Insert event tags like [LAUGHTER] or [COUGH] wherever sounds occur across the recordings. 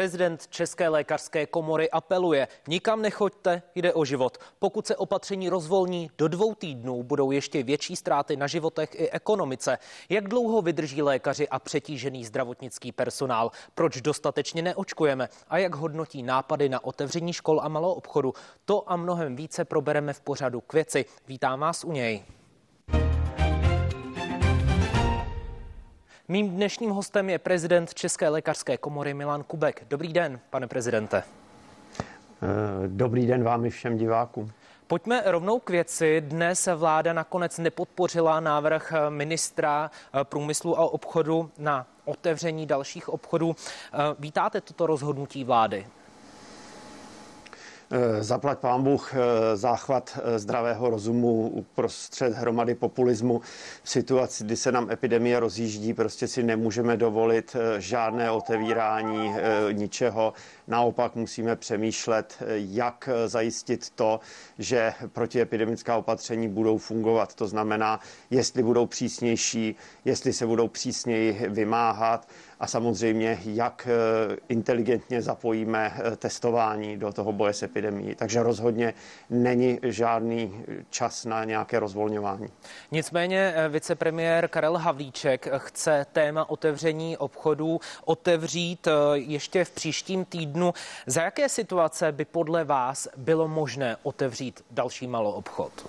Prezident České lékařské komory apeluje, nikam nechoďte, jde o život. Pokud se opatření rozvolní do dvou týdnů, budou ještě větší ztráty na životech i ekonomice. Jak dlouho vydrží lékaři a přetížený zdravotnický personál? Proč dostatečně neočkujeme? A jak hodnotí nápady na otevření škol a malou obchodu? To a mnohem více probereme v pořadu k věci. Vítám vás u něj. Mým dnešním hostem je prezident České lékařské komory Milan Kubek. Dobrý den, pane prezidente. Eh, dobrý den vám i všem divákům. Pojďme rovnou k věci. Dnes vláda nakonec nepodpořila návrh ministra eh, průmyslu a obchodu na otevření dalších obchodů. Eh, vítáte toto rozhodnutí vlády? Eh, zaplať pán Bůh eh, záchvat eh, zdravého rozumu uprostřed hromady populismu v situaci, kdy se nám epidemie rozjíždí, prostě si nemůžeme dovolit žádné otevírání ničeho. Naopak musíme přemýšlet, jak zajistit to, že protiepidemická opatření budou fungovat. To znamená, jestli budou přísnější, jestli se budou přísněji vymáhat a samozřejmě, jak eh, inteligentně zapojíme eh, testování do toho boje s epidemí. Takže rozhodně není žádný čas na nějaké rozvolňování. Nicméně eh, vicepremiér Karel Havlíček chce téma otevření obchodů otevřít ještě v příštím týdnu. Za jaké situace by podle vás bylo možné otevřít další malou obchod?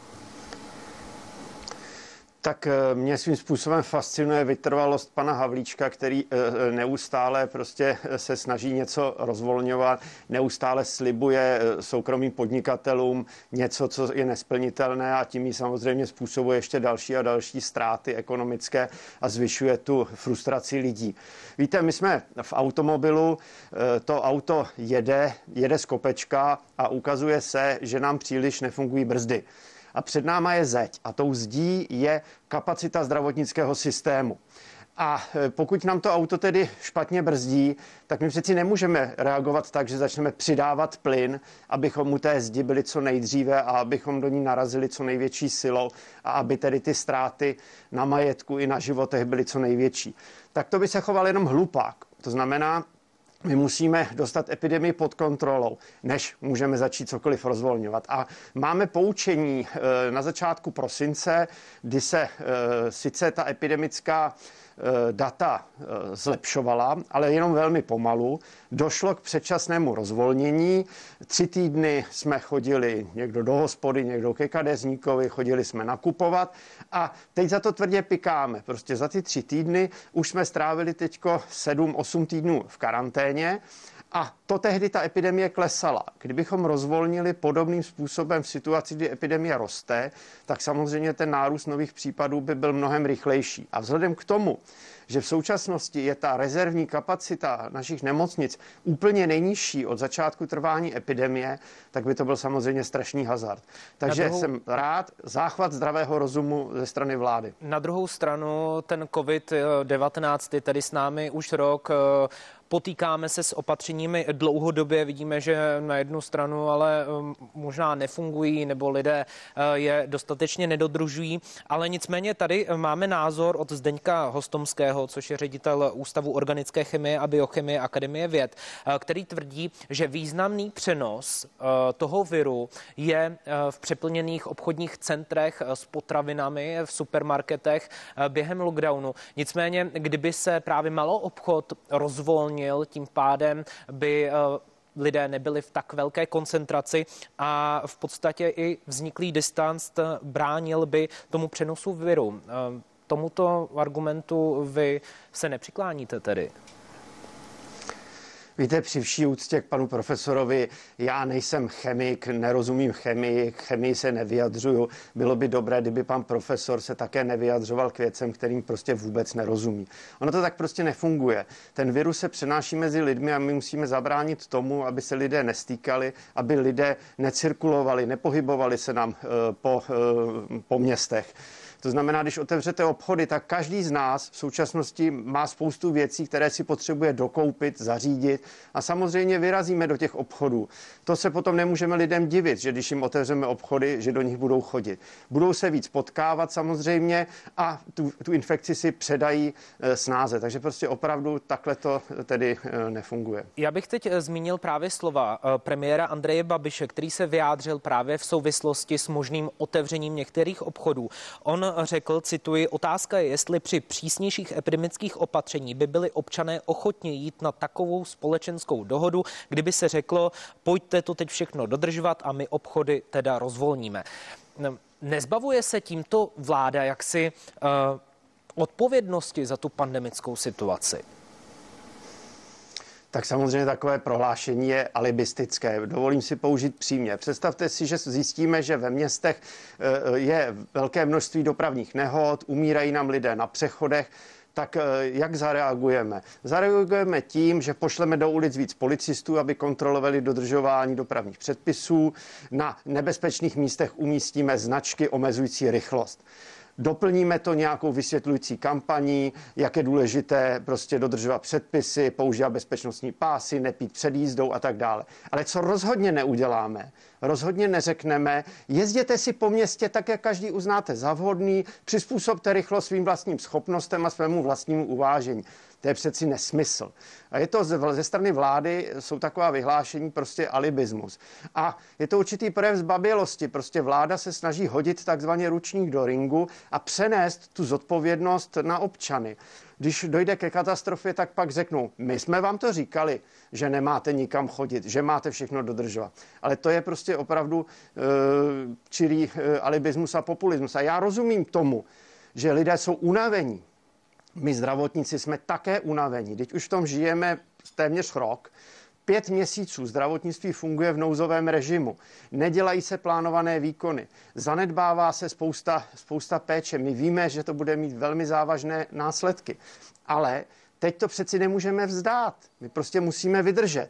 Tak eh, mě svým způsobem fascinuje vytrvalost pana Havlíčka, který eh, eh, neustále prostě se snaží něco rozvolňovat, neustále slibuje soukromým podnikatelům něco, co je nesplnitelné a tím ji samozřejmě způsobuje ještě další a další ztráty ekonomické a zvyšuje tu frustraci lidí. Víte, my jsme v automobilu, to auto jede, jede z kopečka a ukazuje se, že nám příliš nefungují brzdy a před náma je zeď a tou zdí je kapacita zdravotnického systému. A e, pokud nám to auto tedy špatně brzdí, tak my přeci nemůžeme reagovat tak, že začneme přidávat plyn, abychom mu té zdi byli co nejdříve a abychom do ní narazili co největší silou a aby tedy ty ztráty na majetku i na životech byly co největší. Tak to by se choval jenom hlupák. To znamená, my musíme dostat epidemii pod kontrolou, než můžeme začít cokoliv rozvolňovat. A máme poučení eh, na začátku prosince, kdy se eh, sice ta epidemická data eh, zlepšovala, ale jenom velmi pomalu. Došlo k předčasnému rozvolnění. Tři týdny jsme chodili někdo do hospody, někdo ke kadeřníkovi, chodili jsme nakupovat a teď za to tvrdě pikáme. Prostě za ty tři týdny už jsme strávili teďko 7-8 týdnů v karanténě a to tehdy ta epidemie klesala. Kdybychom rozvolnili podobným způsobem v situaci, kdy epidemie roste, tak samozřejmě ten nárůst nových případů by byl mnohem rychlejší. A vzhledem k tomu, že v současnosti je ta rezervní kapacita našich nemocnic úplně nejnižší od začátku trvání epidemie, tak by to byl samozřejmě strašný hazard. Takže druhou... jsem rád, záchvat zdravého rozumu ze strany vlády. Na druhou stranu ten COVID-19 je tady s námi už rok. Potýkáme se s opatřeními dlouhodobě, vidíme, že na jednu stranu ale um, možná nefungují nebo lidé uh, je dostatečně nedodržují, ale nicméně tady máme názor od Zdeňka Hostomského, což je ředitel Ústavu organické chemie a biochemie Akademie věd, uh, který tvrdí, že významný přenos uh, toho viru je v přeplněných obchodních centrech s potravinami v supermarketech během lockdownu. Nicméně, kdyby se právě malo obchod rozvolnil, uvolnil, tím pádem by eh, lidé nebyli v tak velké koncentraci a v podstatě i vzniklý distanc bránil by tomu přenosu viru. Eh, tomuto argumentu vy se nepřikláníte tedy? Víte, při vší úctě k panu profesorovi, já nejsem chemik, nerozumím chemii, k chemii se nevyjadřuju. Bylo by dobré, kdyby pan profesor se také nevyjadřoval k věcem, kterým prostě vůbec nerozumí. Ono to tak prostě nefunguje. Ten virus se přenáší mezi lidmi a my musíme zabránit tomu, aby se lidé nestýkali, aby lidé necirkulovali, nepohybovali se nám uh, po, uh, po městech. To znamená, když otevřete obchody, tak každý z nás v současnosti má spoustu věcí, které si potřebuje dokoupit, zařídit a samozřejmě vyrazíme do těch obchodů. To se potom nemůžeme lidem divit, že když jim otevřeme obchody, že do nich budou chodit. Budou se víc potkávat samozřejmě a tu, tu infekci si předají e, snáze. Takže prostě opravdu takhle to tedy e, nefunguje. Já bych teď zmínil právě slova premiéra Andreje Babiše, který se vyjádřil právě v souvislosti s možným otevřením některých obchodů. On řekl, cituji, otázka je, jestli při přísnějších epidemických opatření by byli občané ochotně jít na takovou společenskou dohodu, kdyby se řeklo, pojďte to teď všechno dodržovat a my obchody teda rozvolníme. Nezbavuje se tímto vláda jaksi uh, odpovědnosti za tu pandemickou situaci? Tak samozřejmě takové prohlášení je alibistické. Dovolím si použít přímě. Představte si, že zjistíme, že ve městech eh, je velké množství dopravních nehod, umírají nám lidé na přechodech, tak eh, jak zareagujeme? Zareagujeme tím, že pošleme do ulic víc policistů, aby kontrolovali dodržování dopravních předpisů. Na nebezpečných místech umístíme značky omezující rychlost. Doplníme to nějakou vysvětlující kampaní, jak je důležité prostě dodržovat předpisy, používat bezpečnostní pásy, nepít před jízdou a tak dále. Ale co rozhodně neuděláme, rozhodně neřekneme, jezděte si po městě tak, jak každý uznáte za vhodný, přizpůsobte rychlost svým vlastním schopnostem a svému vlastnímu uvážení. To je přeci nesmysl. A je to ze strany vlády, jsou taková vyhlášení prostě alibismus. A je to určitý projev zbabělosti. Prostě vláda se snaží hodit takzvaně ručník do ringu a přenést tu zodpovědnost na občany. Když dojde ke katastrofě, tak pak řeknou, my jsme vám to říkali, že nemáte nikam chodit, že máte všechno dodržovat. Ale to je prostě opravdu e, čirý e, alibismus a populismus. A já rozumím tomu, že lidé jsou unavení, my zdravotníci jsme také unavení. Teď už v tom žijeme téměř rok. Pět měsíců zdravotnictví funguje v nouzovém režimu. Nedělají se plánované výkony. Zanedbává se spousta, spousta péče. My víme, že to bude mít velmi závažné následky. Ale teď to přeci nemůžeme vzdát. My prostě musíme vydržet.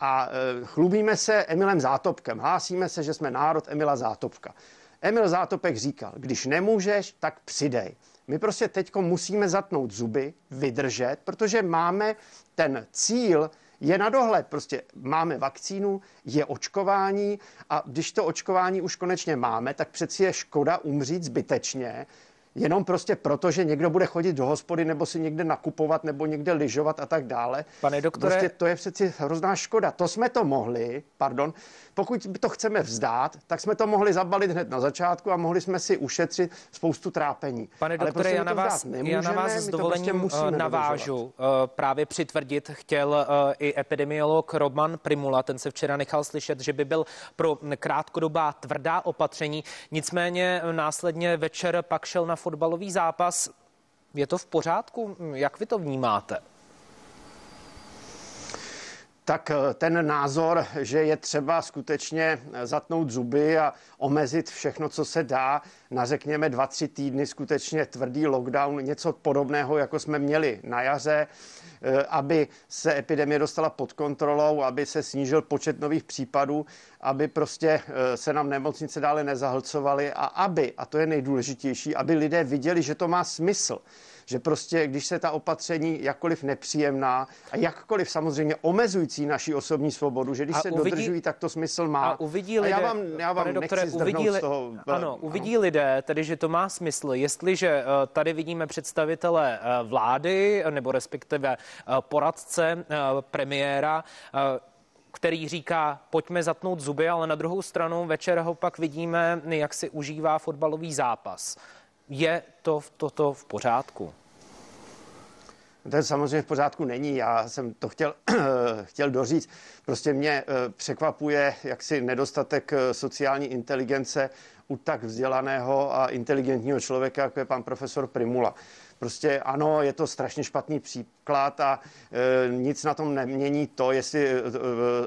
A e, chlubíme se Emilem Zátopkem. Hlásíme se, že jsme národ Emila Zátopka. Emil Zátopek říkal, když nemůžeš, tak přidej. My prostě teď musíme zatnout zuby, vydržet, protože máme ten cíl, je na dohled. Prostě máme vakcínu, je očkování a když to očkování už konečně máme, tak přeci je škoda umřít zbytečně, jenom prostě proto, že někdo bude chodit do hospody nebo si někde nakupovat nebo někde lyžovat a tak dále. Pane doktore... Prostě to je přeci hrozná škoda. To jsme to mohli, pardon, pokud to chceme vzdát, tak jsme to mohli zabalit hned na začátku a mohli jsme si ušetřit spoustu trápení. Pane doktore, prostě já, na vás, já na vás s dovolením prostě navážu. Uh, právě přitvrdit chtěl uh, i epidemiolog Roman Primula, ten se včera nechal slyšet, že by byl pro krátkodobá tvrdá opatření. Nicméně následně večer pak šel na fotbalový zápas. Je to v pořádku? Jak vy to vnímáte? Tak eh, ten názor, že je třeba skutečně eh, zatnout zuby a omezit všechno, co se dá, na řekněme dva, tři týdny skutečně tvrdý lockdown, něco podobného, jako jsme měli na jaře, eh, aby se epidemie dostala pod kontrolou, aby se snížil počet nových případů, aby prostě se nám nemocnice dále nezahlcovaly a aby, a to je nejdůležitější, aby lidé viděli, že to má smysl že prostě, když se ta opatření jakkoliv nepříjemná a jakkoliv samozřejmě omezující naši osobní svobodu, že když a se uvidí, dodržují, tak to smysl má. A uvidí lidé, a já vám, já vám pane doktore, uvidí, z toho, ano, uvidí ano. lidé, tedy, že to má smysl, jestliže eh, tady vidíme představitele eh, vlády, nebo respektive eh, poradce premiéra, který říká, pojďme zatnout zuby, ale na druhou stranu večer ho pak vidíme, jak si užívá fotbalový zápas. Je to toto v pořádku? To samozřejmě v pořádku není. Já jsem to chtěl, [CLEARS THROAT] chtěl doříct. Prostě mě eh, překvapuje jaksi nedostatek eh, sociální inteligence u tak vzdělaného a inteligentního člověka, jako je pan profesor Primula. Prostě ano, je to strašně špatný příklad a e, nic na tom nemění to, jestli e,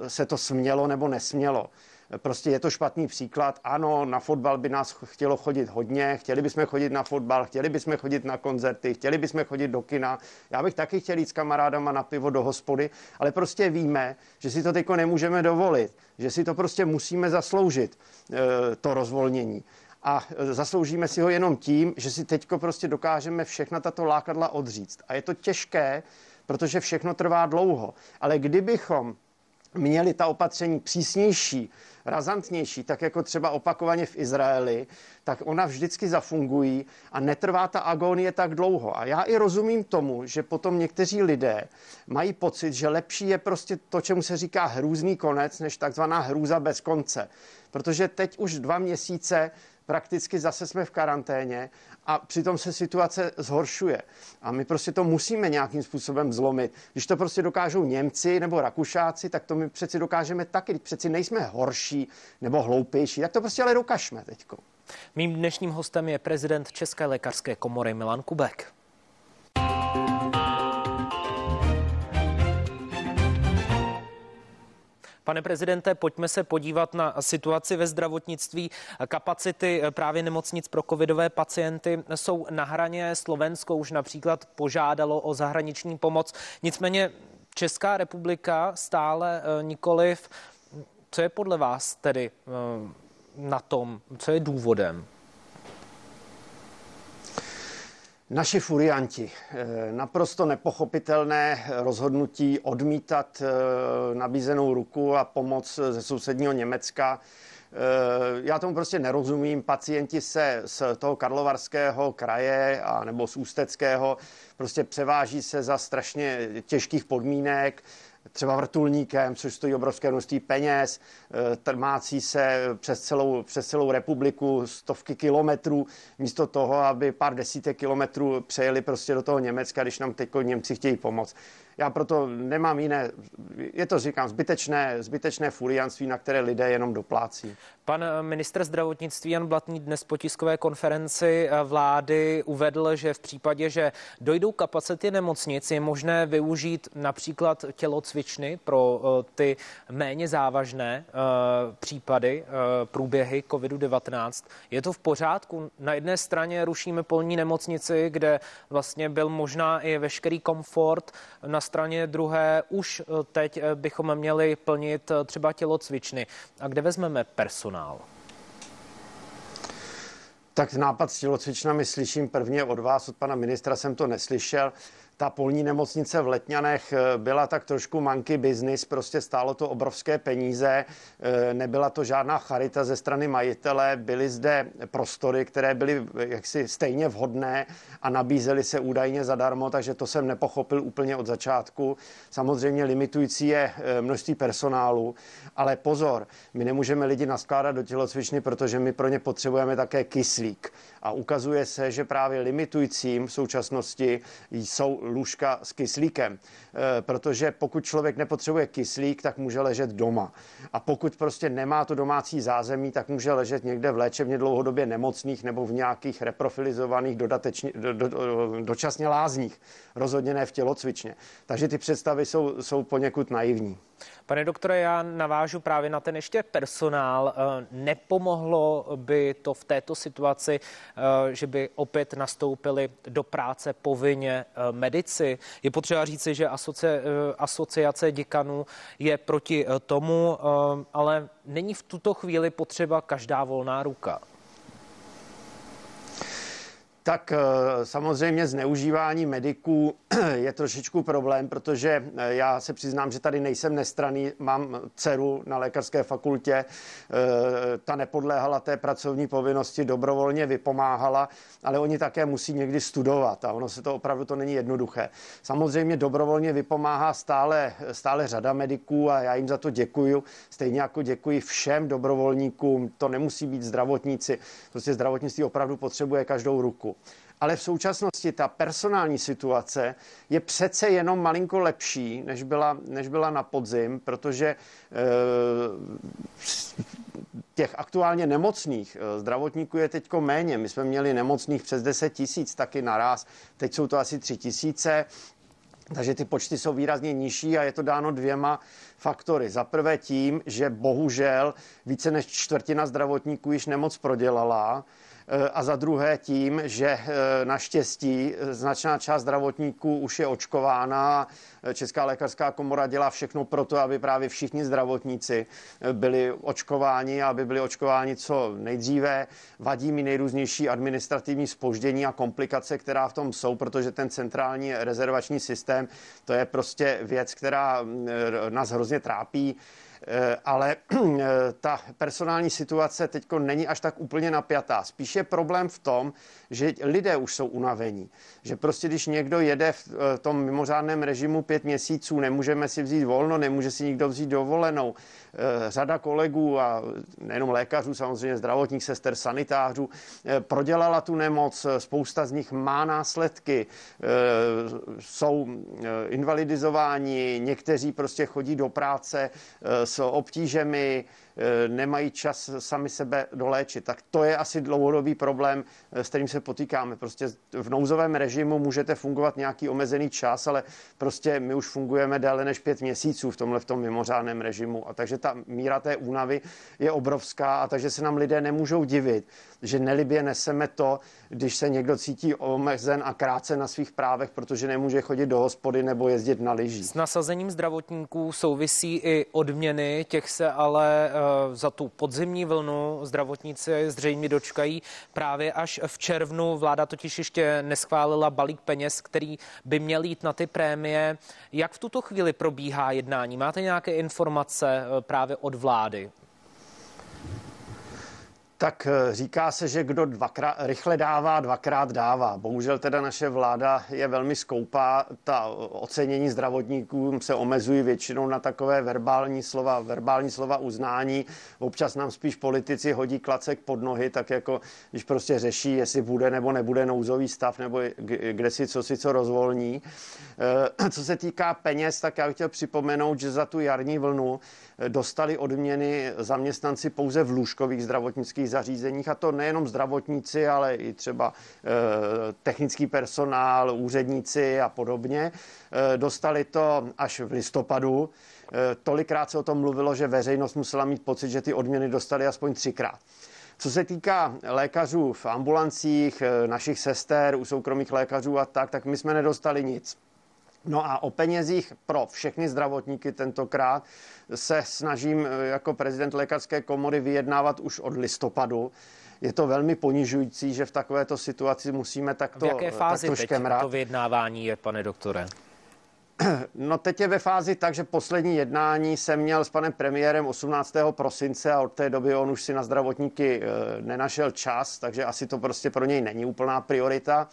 se to smělo nebo nesmělo. Prostě je to špatný příklad. Ano, na fotbal by nás chtělo chodit hodně, chtěli bychom chodit na fotbal, chtěli bychom chodit na koncerty, chtěli bychom chodit do kina. Já bych taky chtěl jít s kamarádama na pivo do hospody, ale prostě víme, že si to teďko nemůžeme dovolit, že si to prostě musíme zasloužit, eh, to rozvolnění. a zasloužíme si ho jenom tím, že si teďko prostě dokážeme všechna tato lákadla odříct. A je to těžké, protože všechno trvá dlouho. Ale kdybychom měli ta opatření přísnější, razantnější, tak jako třeba opakovaně v Izraeli, tak ona vždycky zafungují a netrvá ta agonie tak dlouho. A já i rozumím tomu, že potom někteří lidé mají pocit, že lepší je prostě to, čemu se říká hrůzný konec, než takzvaná hrůza bez konce. Protože teď už dva měsíce prakticky zase jsme v karanténě a přitom se situace zhoršuje. A my prostě to musíme nějakým způsobem zlomit. Když to prostě dokážou Němci nebo Rakušáci, tak to my přeci dokážeme taky. Přeci nejsme horší nebo hloupější, tak to prostě ale dokažme teďko. Mým dnešním hostem je prezident České lékařské komory Milan Kubek. Pane prezidente, pojďme se podívat na situaci ve zdravotnictví. Kapacity právě nemocnic pro covidové pacienty jsou na hraně. Slovensko už například požádalo o zahraniční pomoc. Nicméně Česká republika stále eh, nikoliv. Co je podle vás tedy eh, na tom? Co je důvodem? Naši furianti, eh, naprosto nepochopitelné rozhodnutí odmítat eh, nabízenou ruku a pomoc ze sousedního Německa. Eh, já tomu prostě nerozumím. Pacienti se z toho karlovarského kraje a nebo z Ústeckého prostě převáží se za strašně těžkých podmínek třeba vrtulníkem, což stojí obrovské množství peněz, eh, trmácí se přes celou, přes celou republiku stovky kilometrů, místo toho, aby pár desítek kilometrů přejeli prostě do toho Německa, když nám teď Němci chtějí pomoct. Já proto nemám jiné, je to říkám, zbytečné, zbytečné furianství, na které lidé jenom doplácí. Pan ministr zdravotnictví Jan Blatný dnes po tiskové konferenci vlády uvedl, že v případě, že dojdou kapacity nemocnic, je možné využít například tělocvičny pro eh, ty méně závažné eh, případy, eh, průběhy COVID-19. Je to v pořádku? Na jedné straně rušíme polní nemocnici, kde vlastně byl možná i veškerý komfort na straně druhé už eh, teď eh, bychom měli plnit eh, třeba tělocvičny. A kde vezmeme personál? Tak nápad s tělocvičnami slyším prvně od vás, od pana ministra jsem to neslyšel ta polní nemocnice v Letňanech eh, byla tak trošku monkey business, prostě stálo to obrovské peníze, eh, nebyla to žádná charita ze strany majitele, byly zde prostory, které byly eh, jaksi stejně vhodné a nabízely se údajně zadarmo, takže to jsem nepochopil úplně od začátku. Samozřejmě limitující je množství personálu, ale pozor, my nemůžeme lidi naskládat do tělocvičny, protože my pro ně potřebujeme také kyslík. A ukazuje se, že právě limitujícím v současnosti jsou lůžka s kyslíkem. E, protože pokud člověk nepotřebuje kyslík, tak může ležet doma. A pokud prostě nemá to domácí zázemí, tak může ležet někde v léčebně dlouhodobě nemocných nebo v nějakých reprofilizovaných dodatečně, do, do, do, dočasně lázních. Rozhodně ne v tělocvičně. Takže ty představy jsou, jsou poněkud naivní. Pane doktore, já navážu právě na ten ještě personál. E, nepomohlo by to v této situaci, že by opět nastoupili do práce povinně medici? Je potřeba říci, že asoci, asociace děkanů je proti tomu, ale není v tuto chvíli potřeba každá volná ruka. Tak eh, samozřejmě zneužívání mediků [CLEARS THROAT] je trošičku problém, protože eh, já se přiznám, že tady nejsem nestraný, mám dceru na lékařské fakultě, eh, ta nepodléhala té pracovní povinnosti, dobrovolně vypomáhala, ale oni také musí někdy studovat a ono se to opravdu to není jednoduché. Samozřejmě dobrovolně vypomáhá stále, stále řada mediků a já jim za to děkuju, stejně jako děkuji všem dobrovolníkům, to nemusí být zdravotníci, prostě zdravotnictví opravdu potřebuje každou ruku. Ale v současnosti ta personální situace je přece jenom malinko lepší, než byla, než byla na podzim, protože e, těch aktuálně nemocných e, zdravotníků je teď méně. My jsme měli nemocných přes 10 tisíc taky naraz, teď jsou to asi 3 tisíce. Takže ty počty jsou výrazně nižší a je to dáno dvěma, faktory. Za prvé tím, že bohužel více než čtvrtina zdravotníků již nemoc prodělala, Eh, a za druhé tím, že eh, naštěstí značná část zdravotníků už je očkována. Česká lékařská komora dělá všechno pro to, aby právě všichni zdravotníci eh, byli očkováni, aby byli očkováni co nejdříve. Vadí mi nejrůznější administrativní spoždění a komplikace, která v tom jsou, protože ten centrální rezervační systém, to je prostě věc, která mm, nás hrozně trápí. Eh, ale [CLEARS THROAT] eh, ta personální situace teď není až tak úplně napjatá. Spíš je problém v tom, že lidé už jsou unavení. Že prostě když někdo jede v eh, tom mimořádném režimu pět měsíců, nemůžeme si vzít volno, nemůže si nikdo vzít dovolenou. Řada kolegů a nejenom lékařů, samozřejmě zdravotních sester, sanitářů, prodělala tu nemoc, spousta z nich má následky, jsou invalidizováni, někteří prostě chodí do práce s obtížemi, Eh, nemají čas sami sebe doléčit. Tak to je asi dlouhodobý problém, eh, s kterým se potýkáme. Prostě v nouzovém režimu můžete fungovat nějaký omezený čas, ale prostě my už fungujeme déle než pět měsíců v tomhle v tom mimořádném režimu. A takže ta míra té únavy je obrovská a takže se nám lidé nemůžou divit, že nelibě neseme to, když se někdo cítí omezen a krátce na svých právech, protože nemůže chodit do hospody nebo jezdit na lyžích. S nasazením zdravotníků souvisí i odměny, těch se ale za tu podzimní vlnu zdravotníci zřejmě dočkají právě až v červnu. Vláda totiž ještě neschválila balík peněz, který by měl jít na ty prémie. Jak v tuto chvíli probíhá jednání? Máte nějaké informace eh, právě od vlády? Tak eh, říká se, že kdo dvakrát, rychle dává, dvakrát dává. Bohužel teda naše vláda je velmi skoupá. Ta ocenění zdravotníků se omezují většinou na takové verbální slova, verbální slova uznání. Občas nám spíš politici hodí klacek pod nohy, tak jako když prostě řeší, jestli bude nebo nebude nouzový stav, nebo kde si co si co rozvolní. Eh, [CLEARS THROAT] co se týká peněz, tak já bych chtěl připomenout, že za tu jarní vlnu dostali odměny zaměstnanci pouze v lůžkových zdravotnických zařízeních, a to nejenom zdravotníci, ale i třeba eh, technický personál, úředníci a podobně. Eh, dostali to až v listopadu. Eh, tolikrát se o tom mluvilo, že veřejnost musela mít pocit, že ty odměny dostali aspoň třikrát. Co se týká lékařů v ambulancích, našich sester, u soukromých lékařů a tak, tak my jsme nedostali nic. No a o penězích pro všechny zdravotníky tentokrát se snažím eh, jako prezident lékařské komory vyjednávat už od listopadu. Je to velmi ponižující, že v takovéto situaci musíme takto V jaké fázi takto teď to vyjednávání je, pane doktore? [CLEARS THROAT] No teď je ve fázi tak, že poslední jednání jsem měl s panem premiérem 18. prosince a od té doby on už si na zdravotníky eh, nenašel čas, takže asi to prostě pro něj není úplná priorita.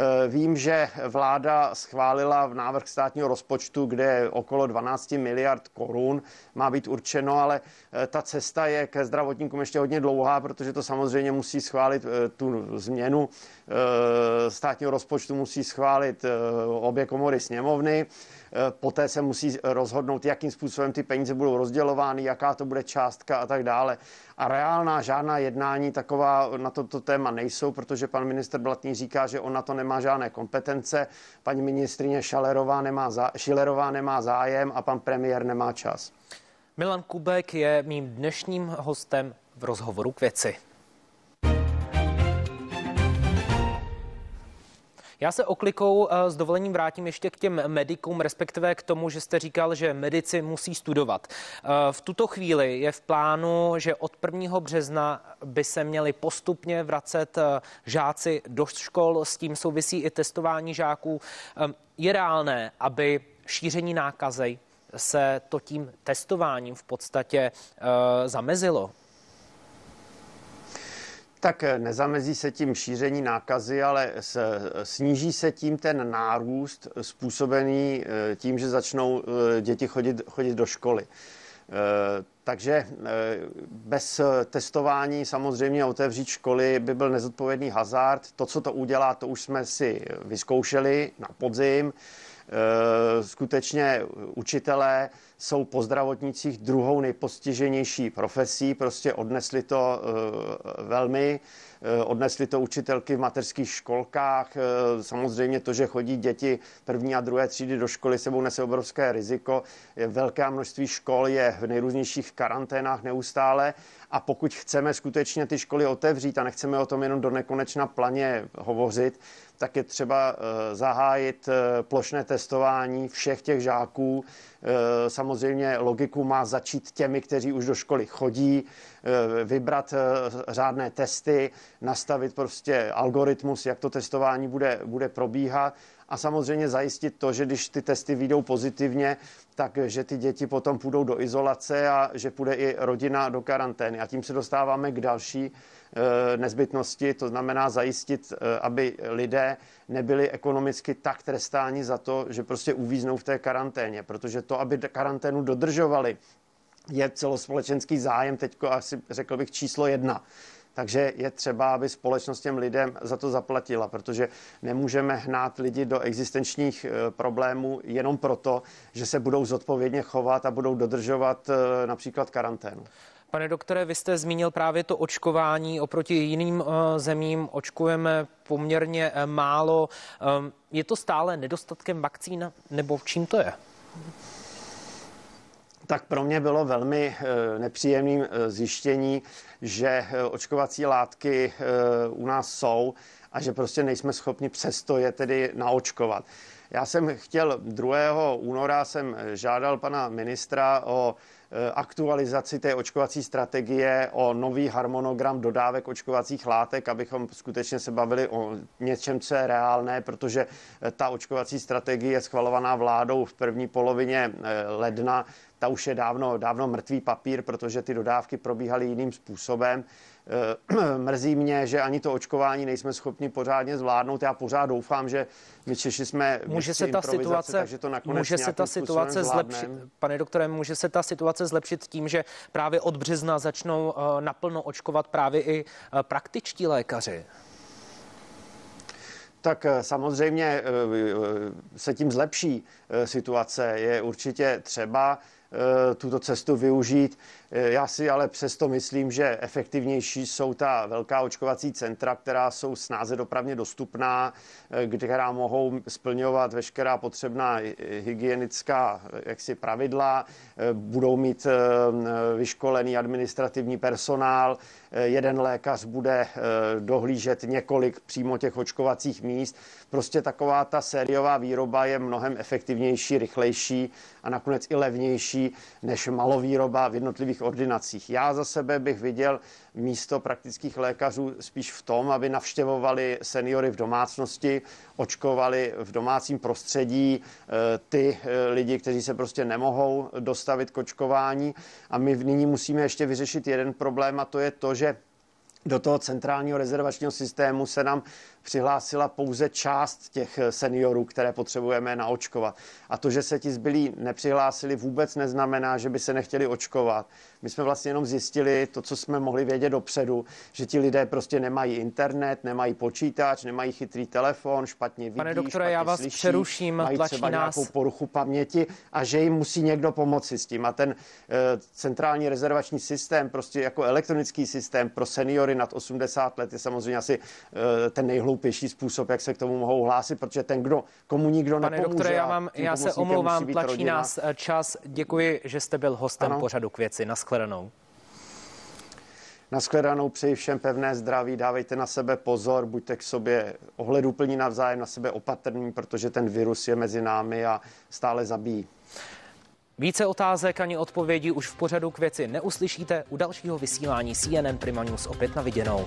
Eh, vím, že vláda schválila v návrh státního rozpočtu, kde okolo 12 miliard korun má být určeno, ale eh, ta cesta je ke zdravotníkům ještě hodně dlouhá, protože to samozřejmě musí schválit tu změnu státního rozpočtu, musí schválit obě komory sněmovny. Eh, poté se musí rozhodnout, jakým způsobem ty peníze budou rozdělovány, jaká to bude částka a tak dále. A reálná žádná jednání taková na toto téma nejsou, protože pan minister Blatný říká, že on na to nemá žádné kompetence, paní ministrině Šalerová nemá zá, Šilerová nemá zájem a pan premiér nemá čas. Milan Kubek je mým dnešním hostem v rozhovoru k věci. Já se oklikou eh, s dovolením vrátím ještě k těm medikům, respektive k tomu, že jste říkal, že medici musí studovat. Eh, v tuto chvíli je v plánu, že od 1. března by se měli postupně vracet eh, žáci do škol, s tím souvisí i testování žáků. Je reálné, aby šíření nákazy se to tím testováním v podstatě zamezilo? Tak eh, nezamezí se tím šíření nákazy, ale sníží se tím ten nárůst způsobený eh, tím, že začnou eh, děti chodit, chodit do školy. Takže bez testování samozřejmě otevřít školy by byl nezodpovědný hazard. To, co to udělá, to už jsme si vyzkoušeli na podzim. Skutečně učitelé jsou po zdravotnicích druhou nejpostiženější profesí, prostě odnesli to velmi Eh, odnesly to učitelky v mateřských školkách. Eh, samozřejmě to, že chodí děti první a druhé třídy do školy, sebou nese obrovské riziko. Velké množství škol je v nejrůznějších karanténách neustále a pokud chceme skutečně ty školy otevřít a nechceme o tom jenom do nekonečna planě hovořit, tak je třeba eh, zahájit plošné testování všech těch žáků. Samozřejmě logiku má začít těmi, kteří už do školy chodí, vybrat řádné testy, nastavit prostě algoritmus, jak to testování bude, bude probíhat a samozřejmě zajistit to, že když ty testy vyjdou pozitivně, tak že ty děti potom půjdou do izolace a že půjde i rodina do karantény. A tím se dostáváme k další e, nezbytnosti, to znamená zajistit, e, aby lidé nebyli ekonomicky tak trestáni za to, že prostě uvíznou v té karanténě, protože to, aby karanténu dodržovali, je celospolečenský zájem, teďko asi řekl bych číslo jedna. Takže je třeba, aby společnost těm lidem za to zaplatila, protože nemůžeme hnát lidi do existenčních eh, problémů jenom proto, že se budou zodpovědně chovat a budou dodržovat eh, například karanténu. Pane doktore, vy jste zmínil právě to očkování. Oproti jiným eh, zemím očkujeme poměrně málo. Ehm, je to stále nedostatkem vakcín nebo čím to je? Tak pro mě bylo velmi eh, nepříjemným eh, zjištění, že eh, očkovací látky u nás jsou a že prostě nejsme schopni přesto je tedy naočkovat. Já jsem chtěl 2. února jsem žádal pana ministra o aktualizaci té očkovací strategie, o nový harmonogram dodávek očkovacích látek, abychom skutečně se bavili o něčem, co je reálné, protože ta očkovací strategie je schvalovaná vládou v první polovině ledna ta už je dávno, dávno mrtvý papír, protože ty dodávky probíhaly jiným způsobem. Eh, [CLEARS THROAT] mrzí mě, že ani to očkování nejsme schopni pořádně zvládnout. Já pořád doufám, že my Češi jsme může se ta situace, takže to nakonec může se ta situace zlepšit, pane doktore, může se ta situace zlepšit tím, že právě od března začnou uh, naplno očkovat právě i uh, praktičtí lékaři? Tak samozřejmě se tím zlepší situace. Je určitě třeba Eh, tuto cestu využít. Eh, já si ale přesto myslím, že efektivnější jsou ta velká očkovací centra, která jsou snáze dopravně dostupná, eh, která mohou splňovat veškerá potřebná hygienická jaksi pravidla, budou mít vyškolený administrativní personál, jeden lékař bude dohlížet několik přímo těch očkovacích míst. Prostě taková ta sériová výroba je mnohem efektivnější, rychlejší a nakonec i levnější než malovýroba v jednotlivých ordinacích. Já za sebe bych viděl místo praktických lékařů spíš v tom, aby navštěvovali seniory v domácnosti, očkovali v domácím prostředí eh, ty eh, lidi, kteří se prostě nemohou dostavit k očkování. A my nyní musíme ještě vyřešit jeden problém a to je to, že do toho centrálního rezervačního systému se nám přihlásila pouze část těch seniorů, které potřebujeme naočkovat. A to, že se ti zbylí nepřihlásili, vůbec neznamená, že by se nechtěli očkovat. My jsme vlastně jenom zjistili to, co jsme mohli vědět dopředu, že ti lidé prostě nemají internet, nemají počítač, nemají chytrý telefon, špatně vidí, Pane doktore, špatně já vás slyší, přeruším, mají tlačí třeba nás. nějakou poruchu paměti a že jim musí někdo pomoci s tím. A ten e, centrální rezervační systém, prostě jako elektronický systém pro seniory nad 80 let je samozřejmě asi e, ten nejhloupější nejhloupější způsob, jak se k tomu mohou hlásit, protože ten, kdo, komu nikdo Pane nepomůže. doktore, já, vám, já se omlouvám, tlačí rodina. nás eh, čas. Děkuji, že jste byl hostem ano. pořadu k věci. Naschledanou. Naschledanou přeji všem pevné zdraví, dávejte na sebe pozor, buďte k sobě ohleduplní navzájem, na sebe opatrní, protože ten virus je mezi námi a stále zabíjí. Více otázek ani odpovědí už v pořadu k věci neuslyšíte u dalšího vysílání CNN Prima News opět na viděnou.